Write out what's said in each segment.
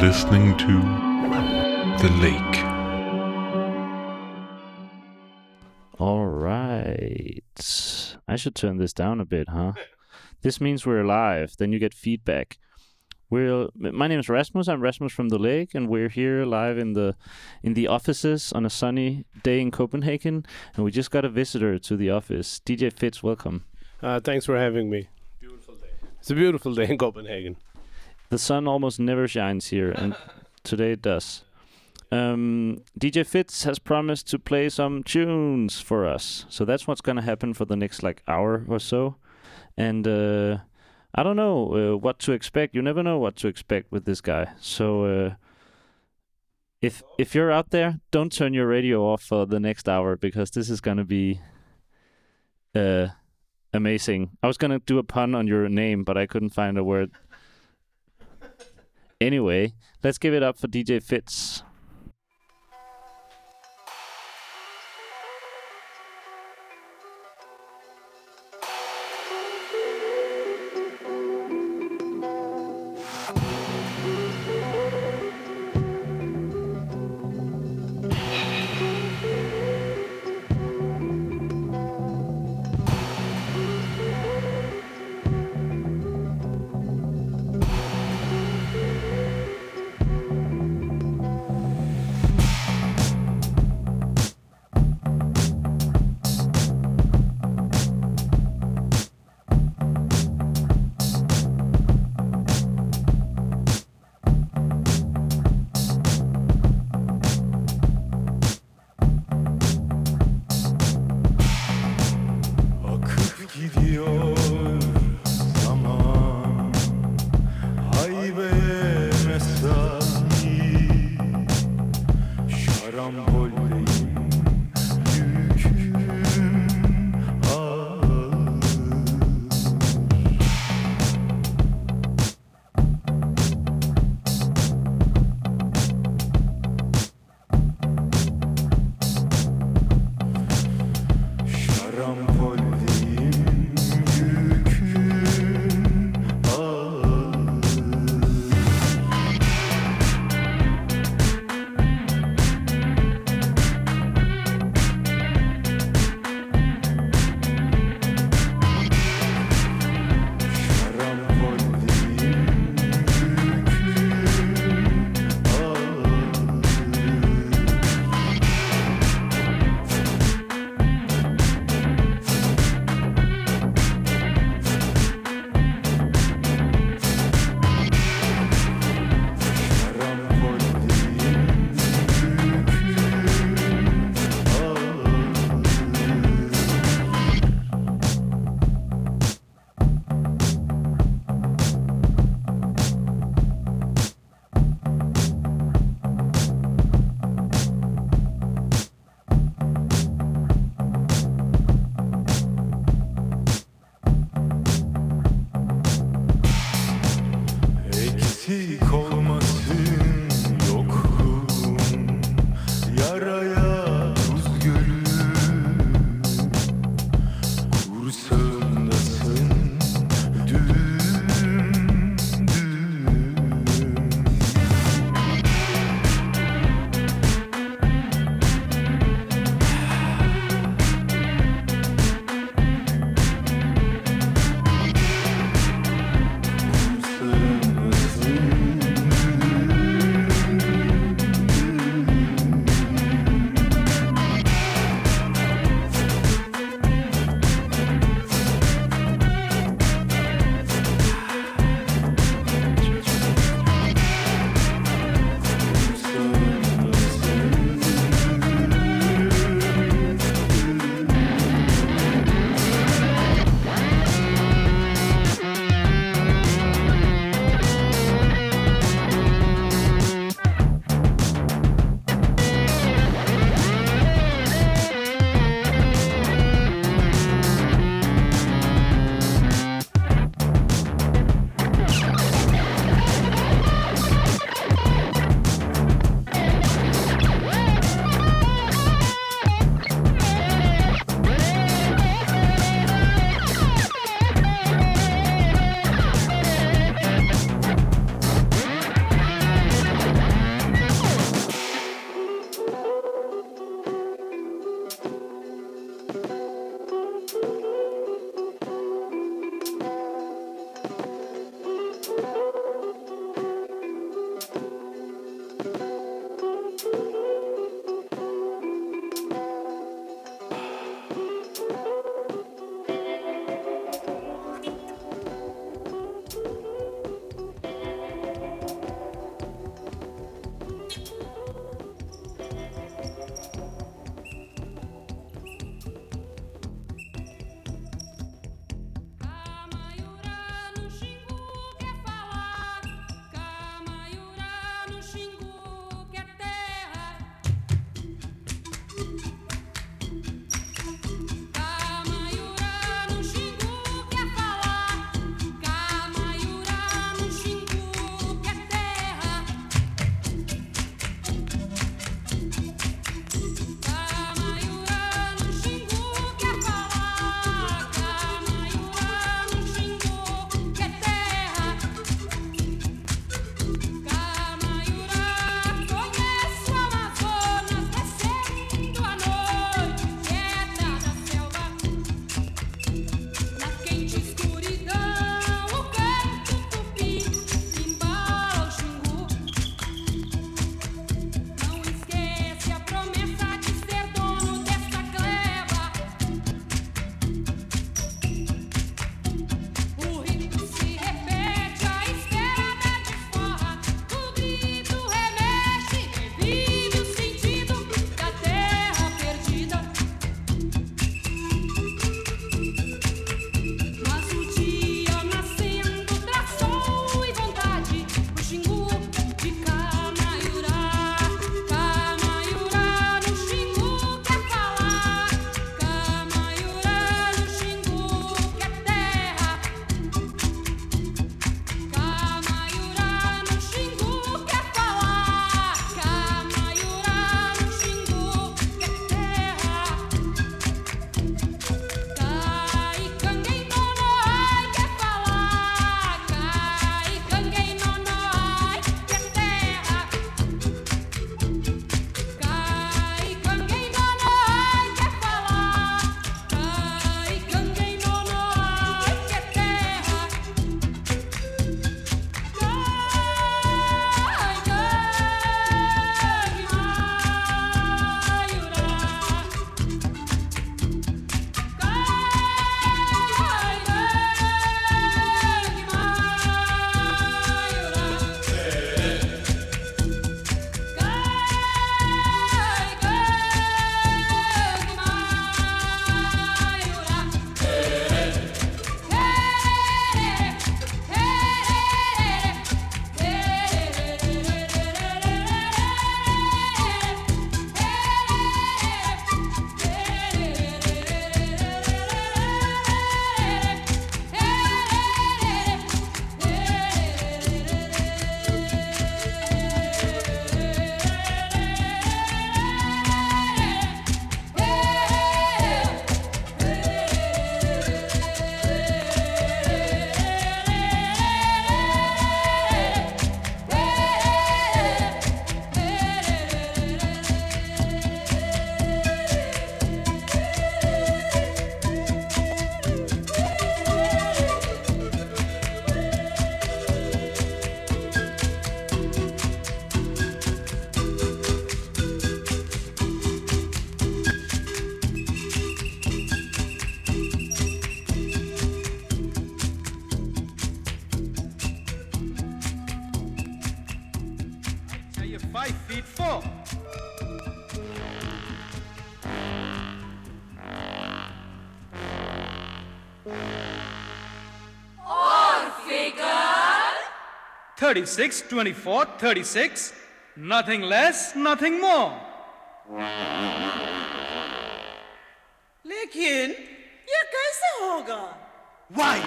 listening to The Lake. All right. I should turn this down a bit, huh? This means we're live. Then you get feedback. We're my name is Rasmus. I'm Rasmus from the Lake, and we're here live in the in the offices on a sunny day in Copenhagen. And we just got a visitor to the office. DJ Fitz, welcome. Uh, thanks for having me. Beautiful day. It's a beautiful day in Copenhagen. The sun almost never shines here, and today it does. Um, DJ Fitz has promised to play some tunes for us, so that's what's gonna happen for the next like hour or so. And uh, I don't know uh, what to expect. You never know what to expect with this guy. So uh, if if you're out there, don't turn your radio off for the next hour because this is gonna be uh, amazing. I was gonna do a pun on your name, but I couldn't find a word. Anyway, let's give it up for DJ Fitz. 36, 24, 36. Nothing less, nothing more. लेकिन ये कैसे होगा Y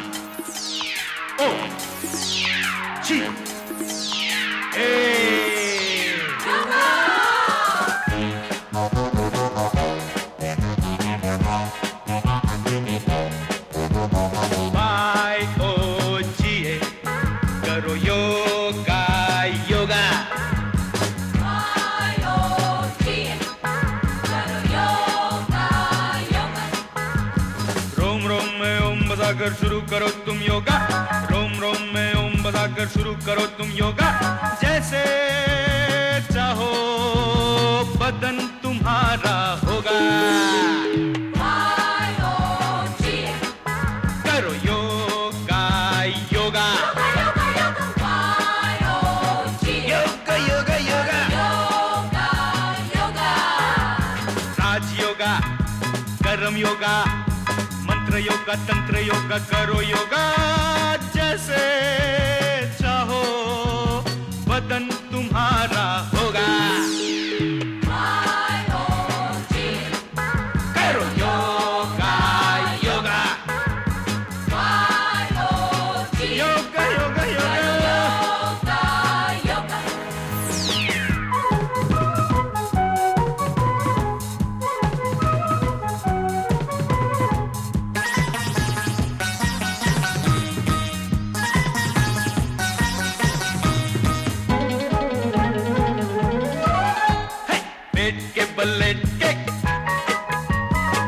O G A. शुरू करो तुम योगा। जैसे चाहो, बदन तुम्हारा होगा। करो योगा योगा। योगा योगा योगा। राज कर्म योगा, मंत्र योगा, तंत्र योगा, करो योगा। जैसे बदन तुम्हारा होगा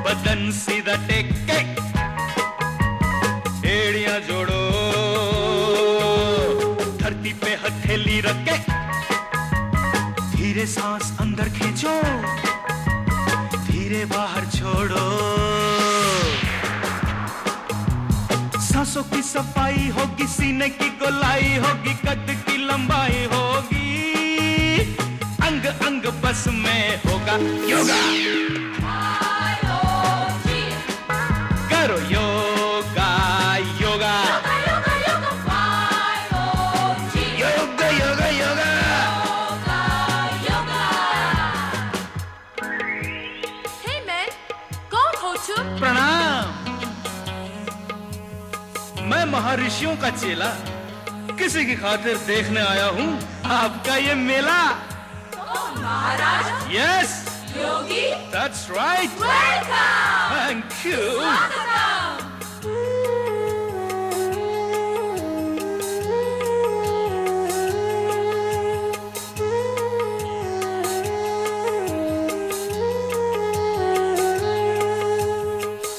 बदन सीधा जोड़ो धरती पे धीरे सांस अंदर खींचो धीरे बाहर छोड़ो सांसों की सफ़ाई होगी सीने की गोलाई होगी कद की लंबाई होगी अंग में होगा योगा। करो योगा योगा। योगा योगा योगा। Hey man, कौन हो तुम? प्रणाम। मैं महर्षियों का चेला। किसी की खातिर देखने आया हूँ आपका ये मेला। Maharaj. Yes Yogi. That's right welcome thank you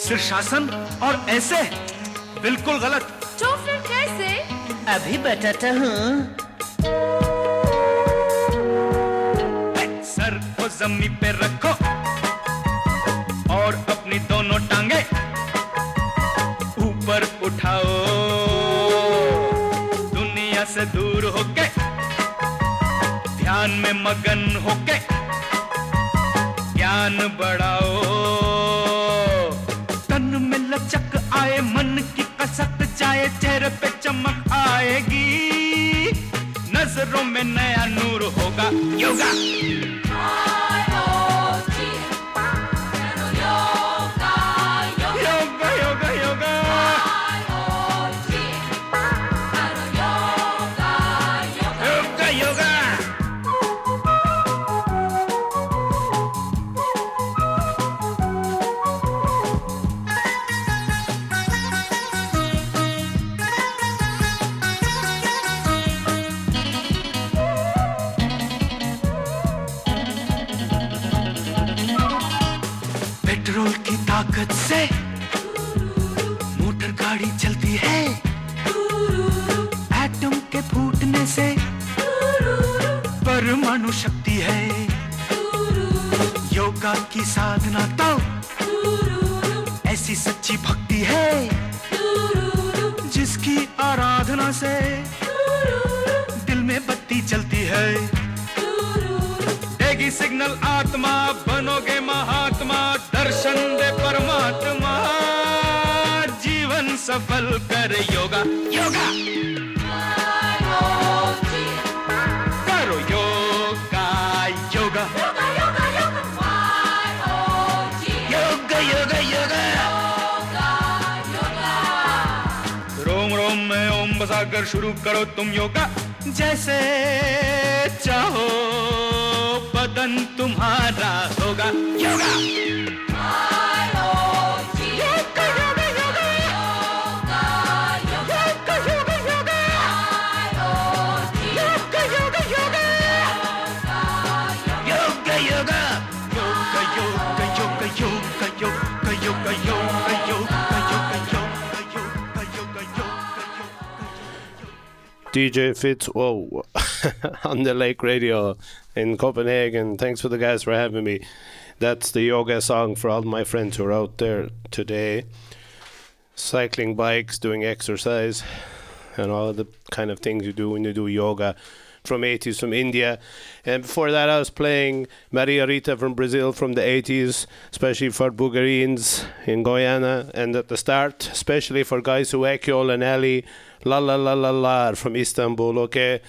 शीर्षासन और ऐसे बिल्कुल गलत। तो फिर कैसे? अभी बताता हूँ। ज़मीन पे रखो और अपनी दोनों टांगे ऊपर उठाओ। दुनिया से दूर होके, ध्यान में मगन होके ज्ञान बढ़ाओ। तन में लचक आए, मन की कसक जाए, चेहरे पे चमक आएगी। नज़रों में नया नूर होगा। योगा। Bye. शक्ति है। योगा की साधना तो ऐसी सच्ची भक्ति है, जिसकी आराधना से दिल में बत्ती जलती है। देगी सिग्नल आत्मा, बनोगे महात्मा, दर्शन दे परमात्मा। जीवन सफल कर योगा। बजाकर शुरू करो तुम योगा जैसे चाहो बदन तुम्हारा होगा। Yoga. DJ Fitz, whoa, on the Lake Radio in Copenhagen. Thanks for the guys for having me. That's the yoga song for all my friends who are out there today, cycling bikes, doing exercise, and all the kind of things you do when you do yoga. From 80s from India, and before that I was playing Maria Rita from Brazil from the 80s, especially for Bulgarians in Guyana, and at the start, especially for guys who Ekyol and Ali, La La La La La from Istanbul, okay?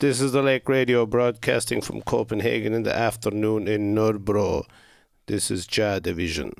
This is the Lake Radio broadcasting from Copenhagen in the afternoon in Nørrebro. This is Jah Division.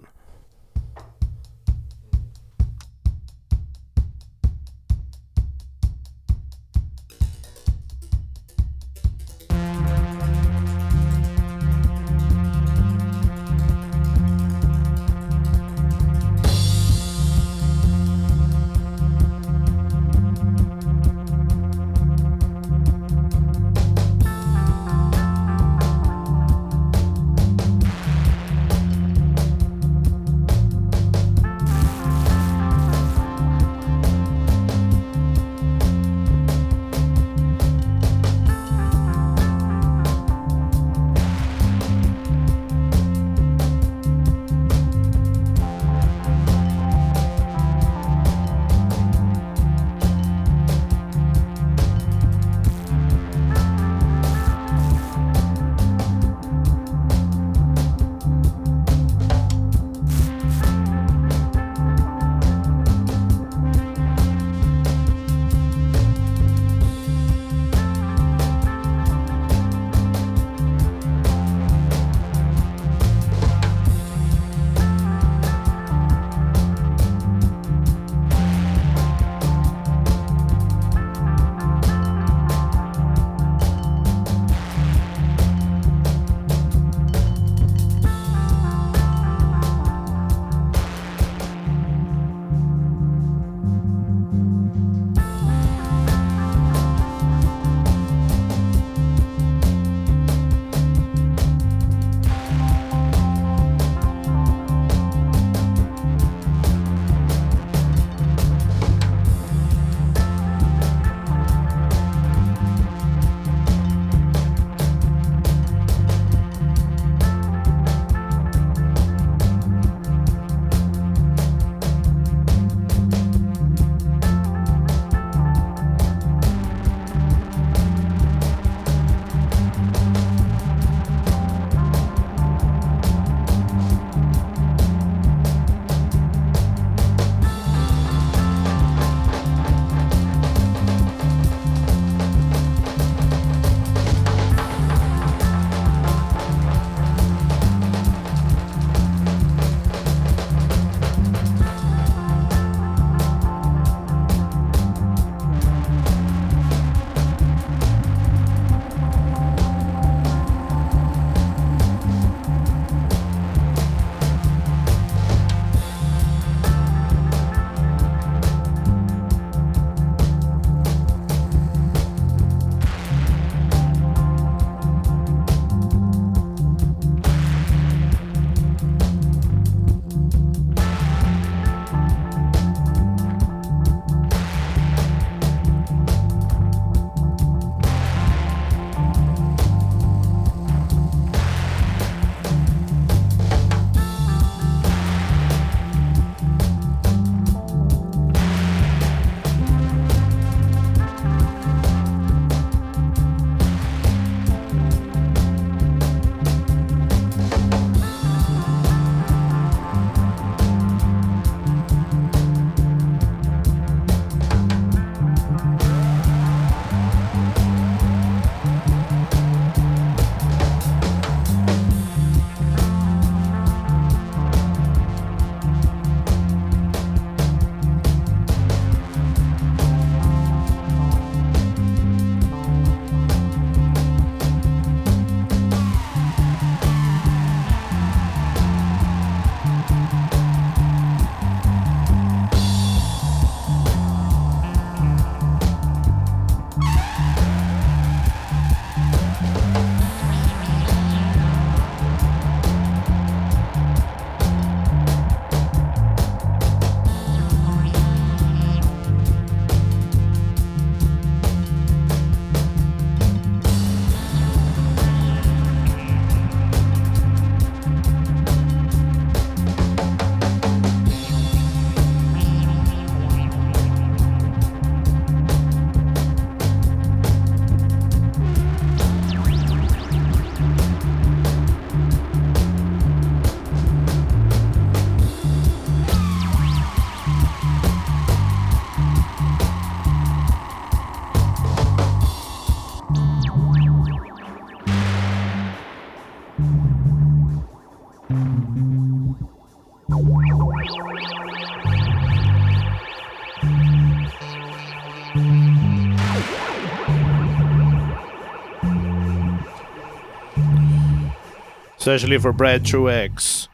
Especially for Brad Truex.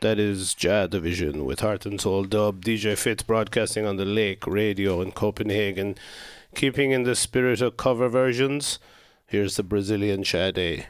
That is Jah Division with Heart and Soul Dub. DJ Fitz broadcasting on the Lake Radio in Copenhagen. Keeping in the spirit of cover versions, here's the Brazilian Sade.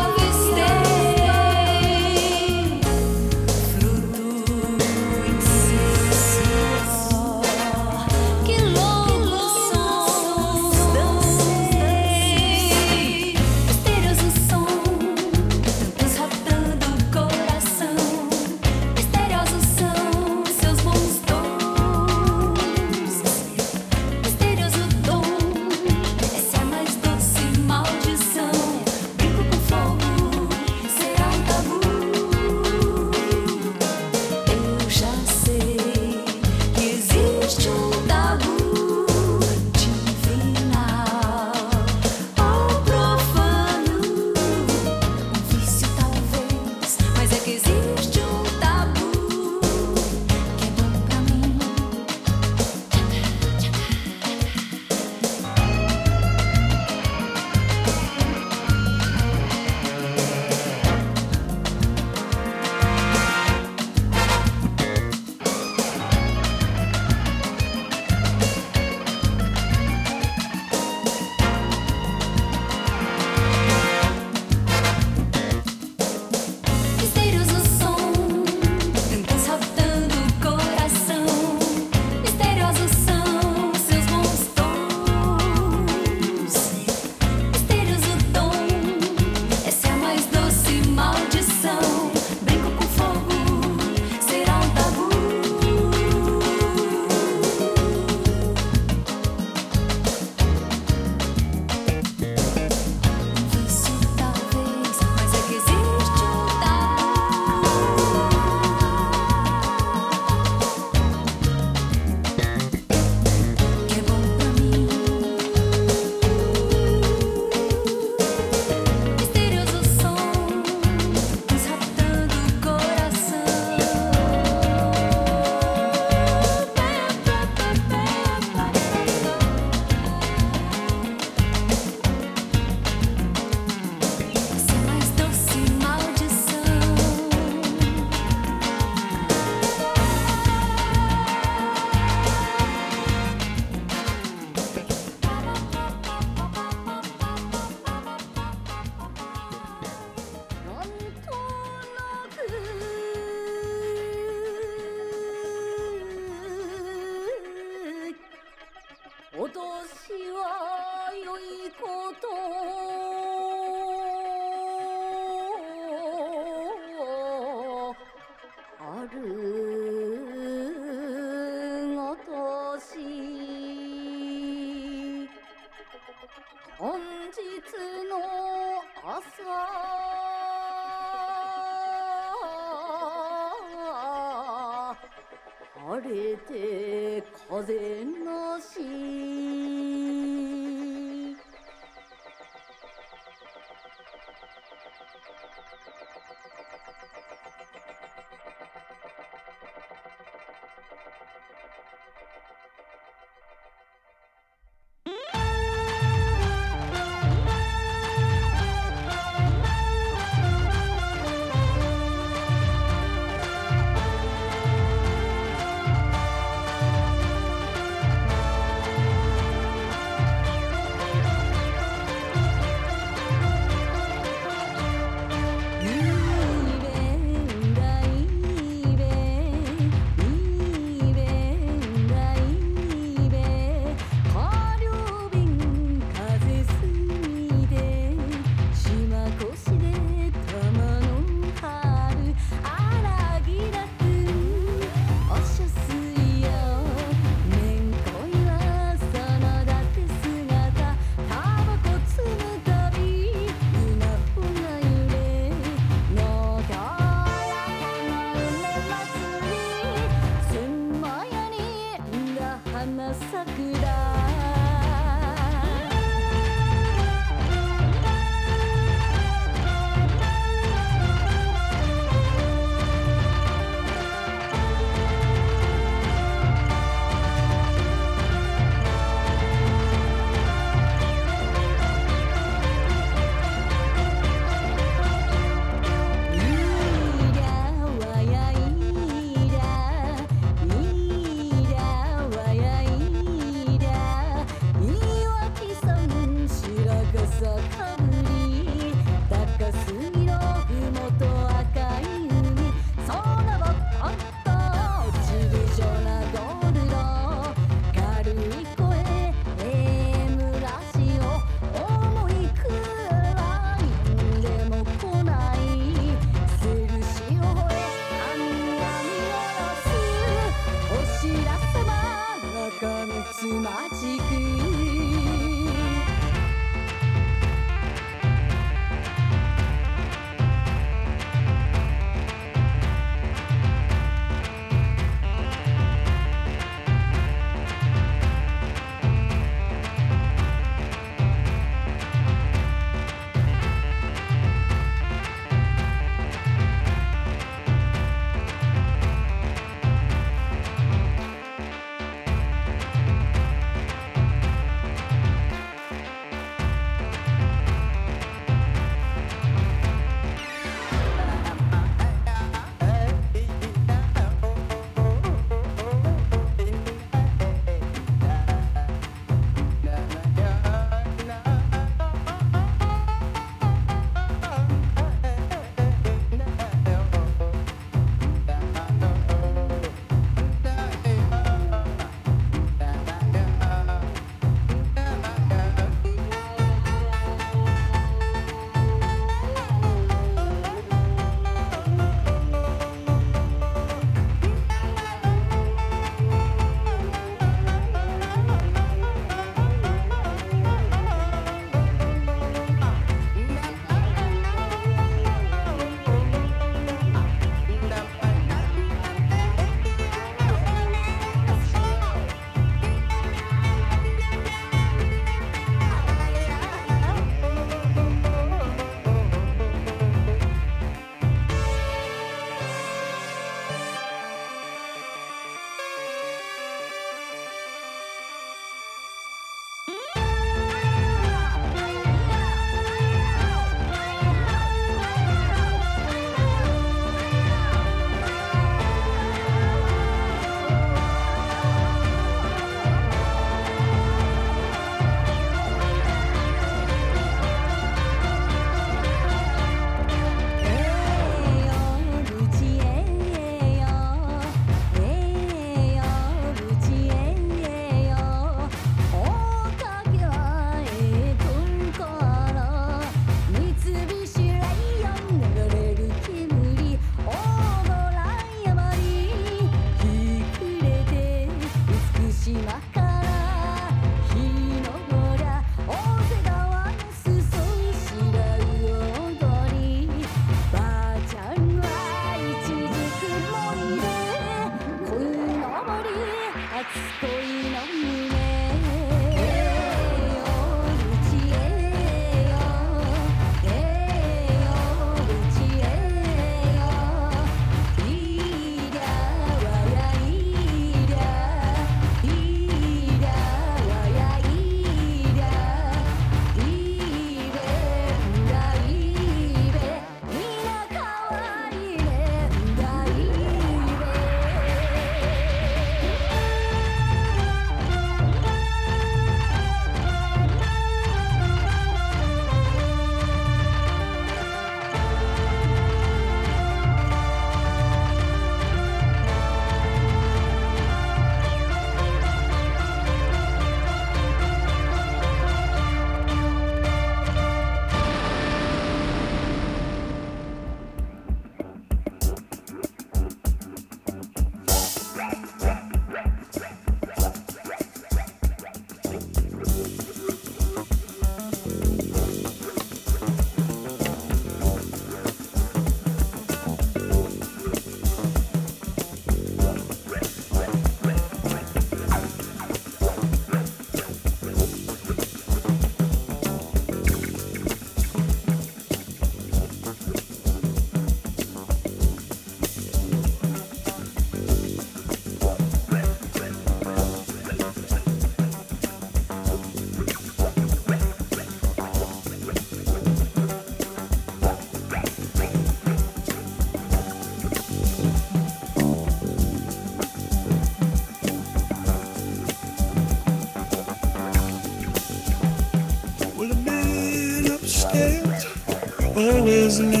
is near.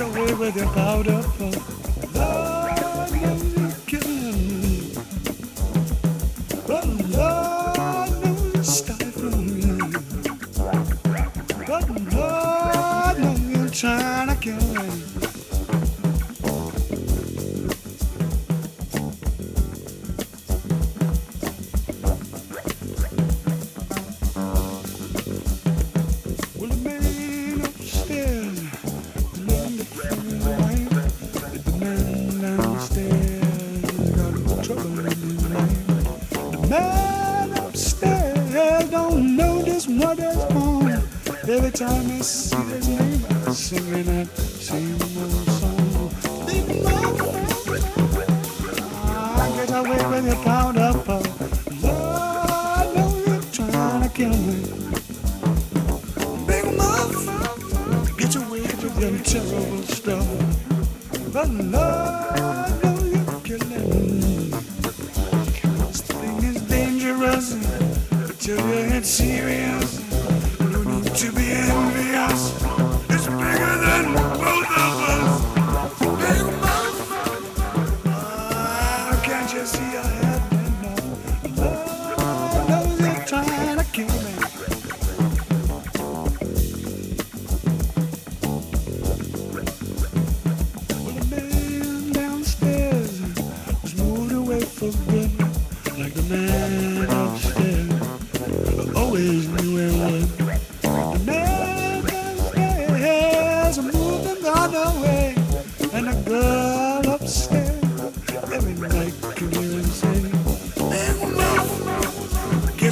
away with your a puff.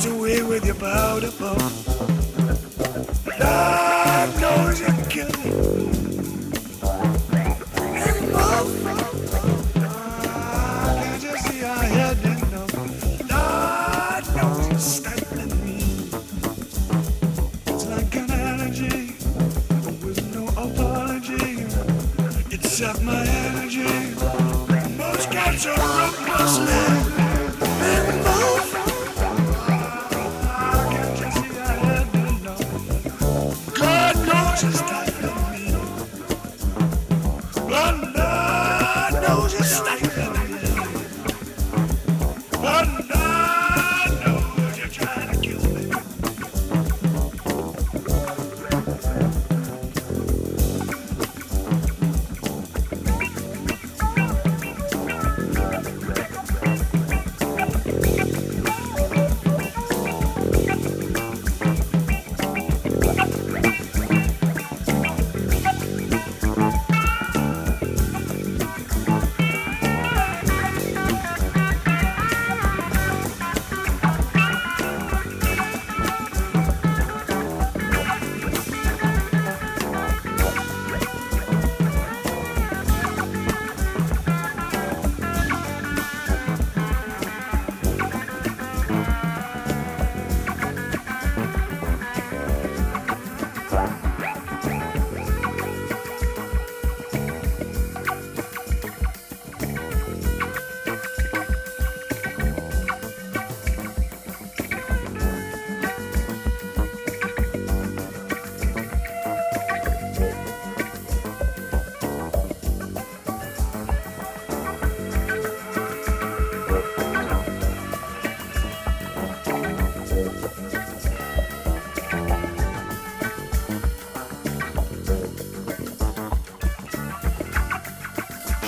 knows you away with your powder puff. God knows you're killing.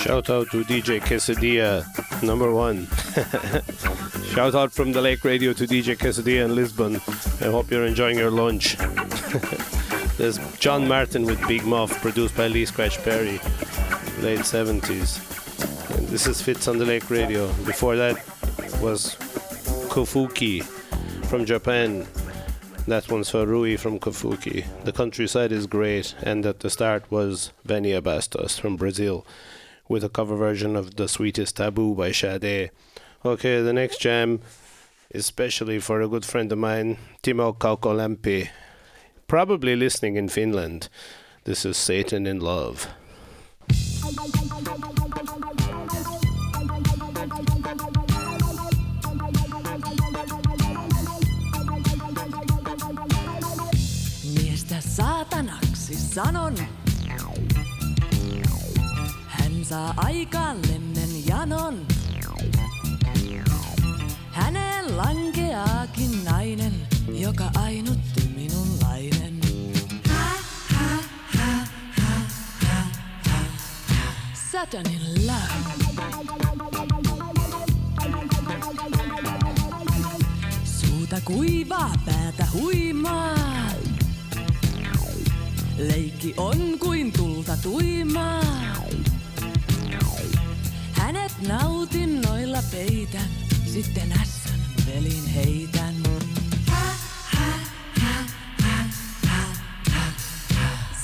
Shout out to DJ Quesadilla, number one. Shout out from the Lake Radio to DJ Quesadilla in Lisbon. I hope you're enjoying your lunch. There's John Martyn with Big Muff, produced by Lee Scratch Perry, late 70s. And this is Fitz on the Lake Radio. Before that was KUFUKI from Japan. That one's for Rui from KUFUKI. The countryside is great, and at the start was Vania Bastos from Brazil with a cover version of The Sweetest Taboo by Sade. Okay, the next jam is specially for a good friend of mine, Timo Kaukolampi, probably listening in Finland. This is Satan in Love. Miestä saatanaksi sanon. Saa aikaan lemmen janon. Häneen lankeaakin nainen, joka ainutti minunlainen. Satanin love. Suuta kuivaa, päätä huimaa. Leikki on kuin tulta tuimaa. Hänet nautinnoilla peitän, sitten ässän velin heitän. Hä, hä.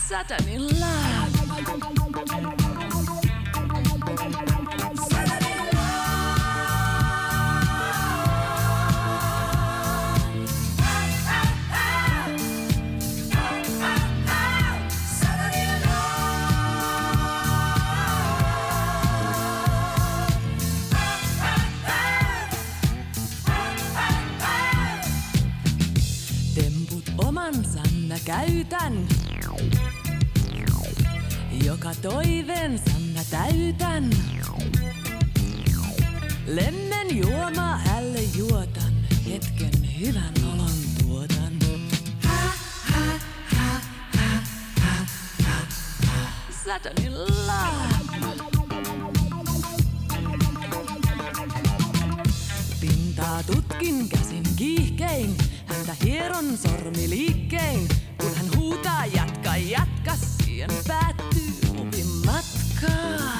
Satanilla. Joka toiveensa mä täytän. Lemmen juoma hälle juotan. Hetken hyvän olon tuotan. Satanin love. Pintaa tutkin käsin kiihkein, häntä hieron sormiliikkein. Kun hän huutaa jatka, jatka, siihen opin matkaa.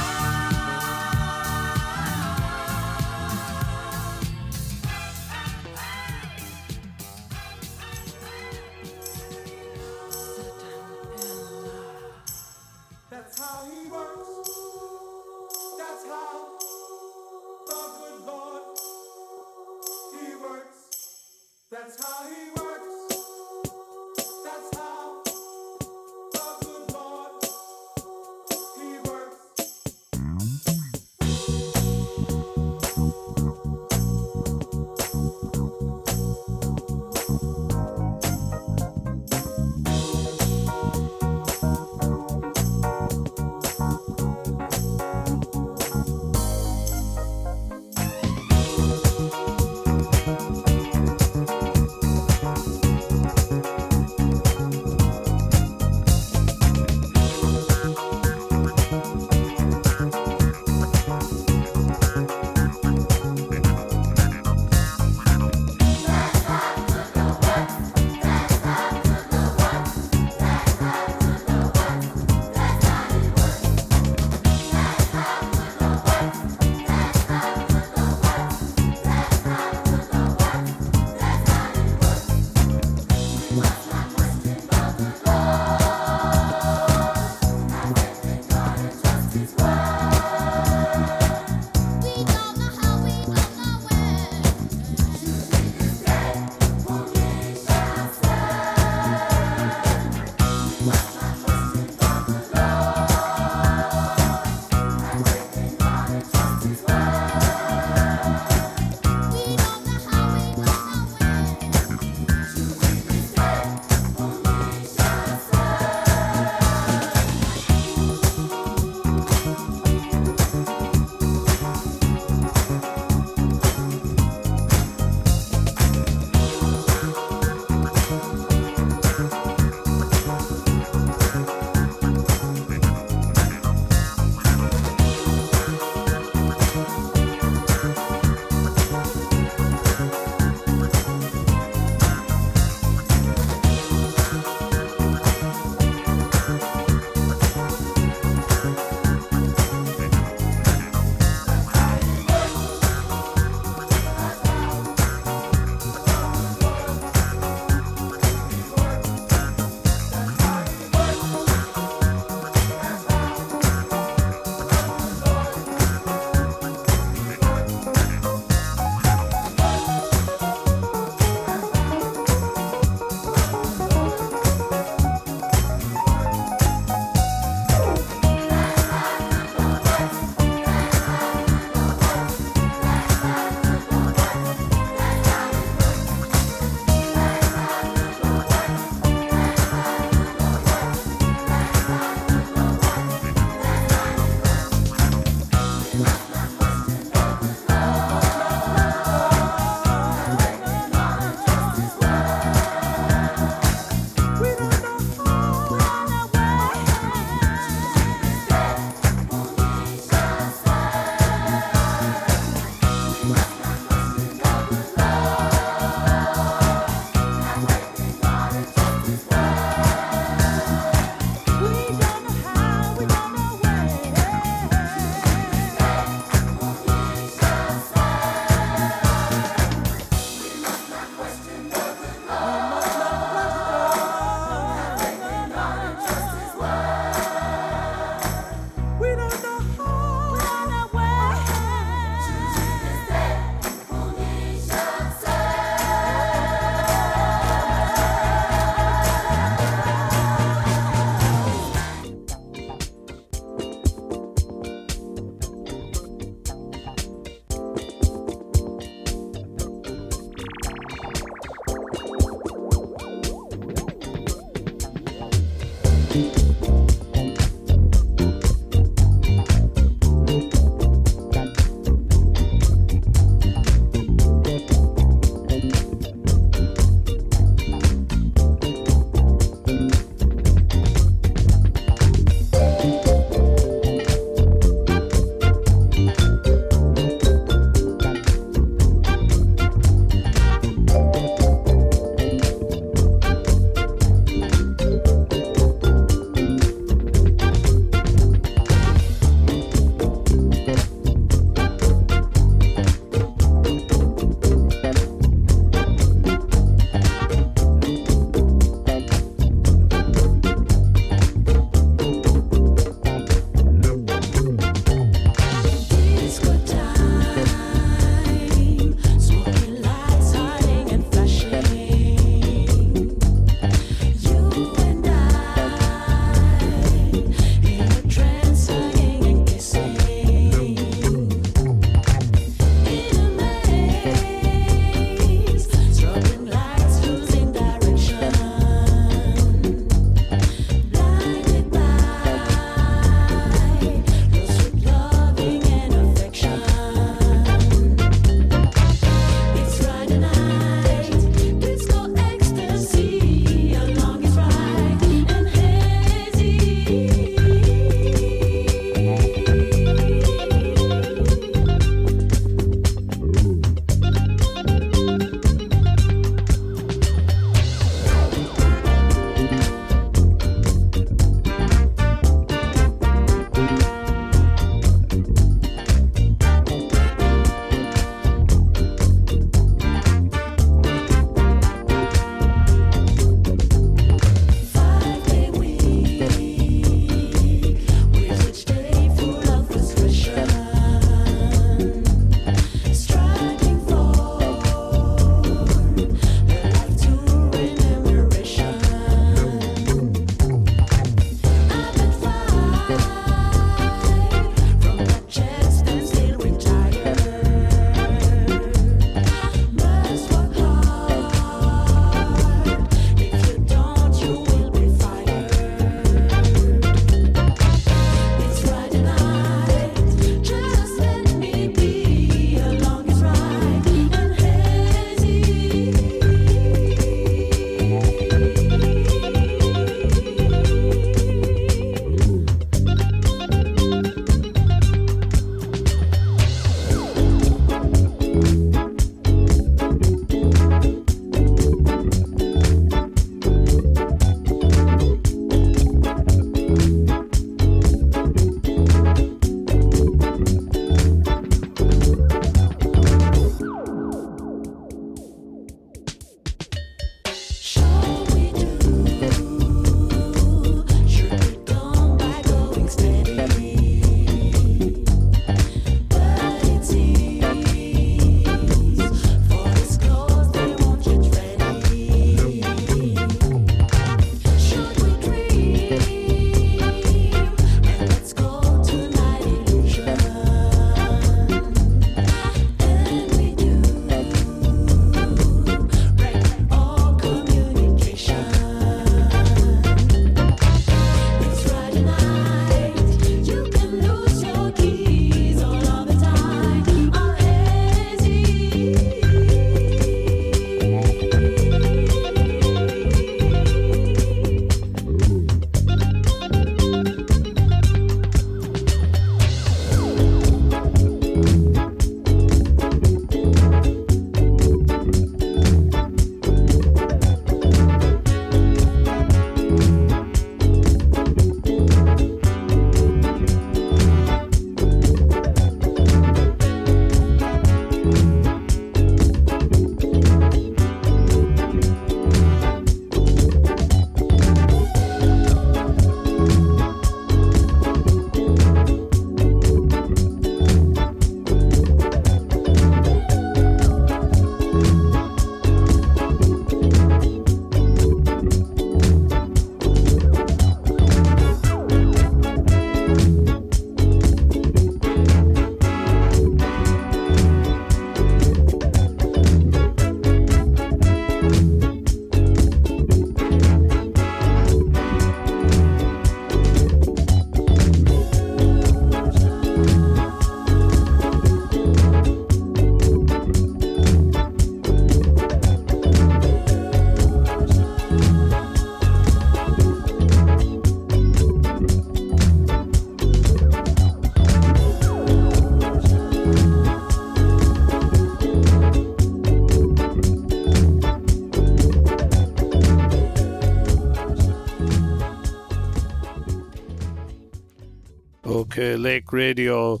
Radio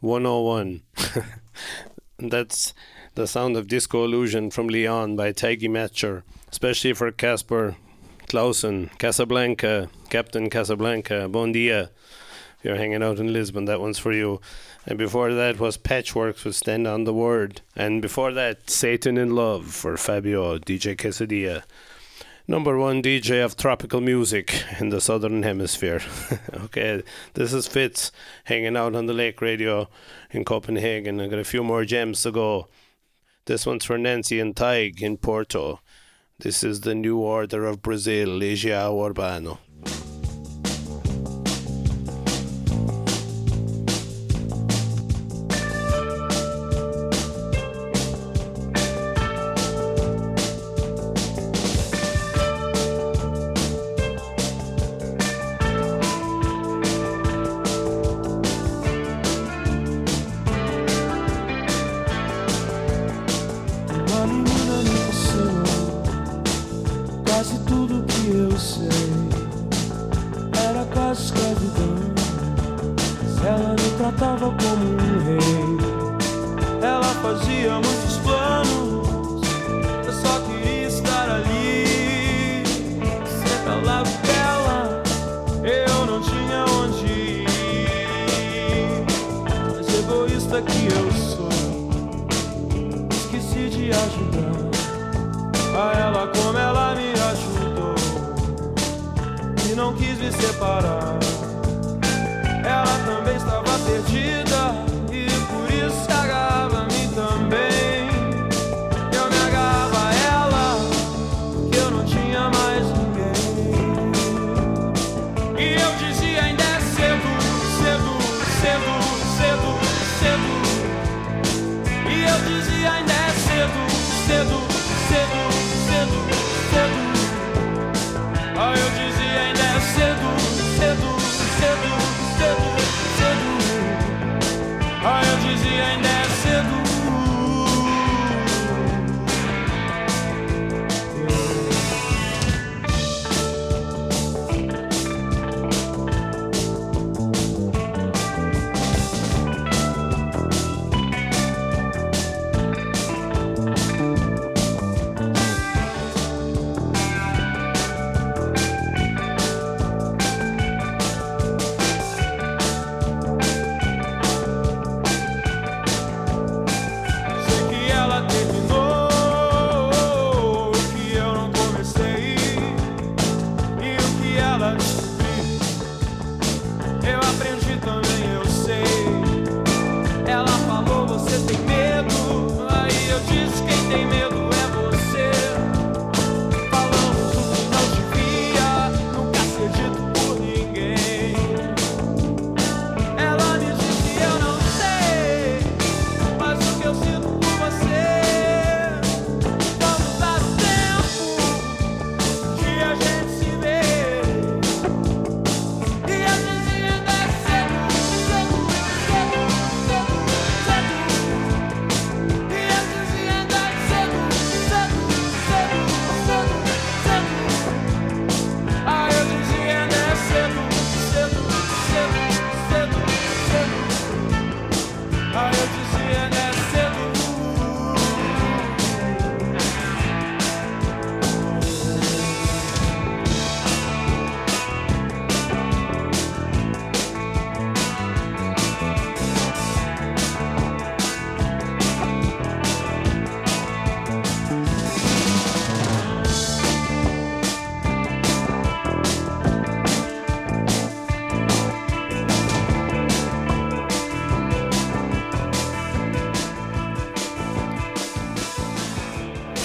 101. That's the sound of Disco Illusion from Leon by Taggy Matcher, especially for Casper Clausen, Casablanca, Captain Casablanca, Bon Dia. If you're hanging out in Lisbon, that one's for you. And before that was Patchworks with Stand on the Word. And before that, Satan in Love for Fabio, DJ Quesadilla. Number one DJ of tropical music in the southern hemisphere. okay, this is Fitz hanging out on the Lake Radio in Copenhagen. I got a few more gems to go. This one's for Nancy and Tig in Porto. This is the New Order of Brazil, Legião Urbana. Ela me tratava como um rei. Ela fazia muitos planos, eu só queria estar ali. Sempre ao lado dela, eu não tinha onde ir. Mas egoísta que eu sou esqueci de ajudar a ela como ela me ajudou e não quis me separar. Ela também estava perdida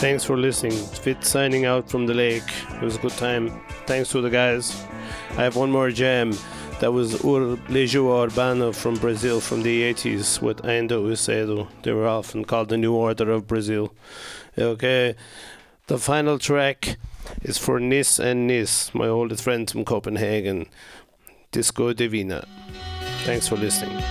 Thanks for listening. Fitz signing out from the lake. It was a good time. Thanks to the guys. I have one more jam. That was Ur Legião Urbana from Brazil from the 80s with Ainda é Cedo. They were often called the New Order of Brazil. Okay, the final track is for Nis and Nis, my oldest friends from Copenhagen. Disco Divina. Thanks for listening.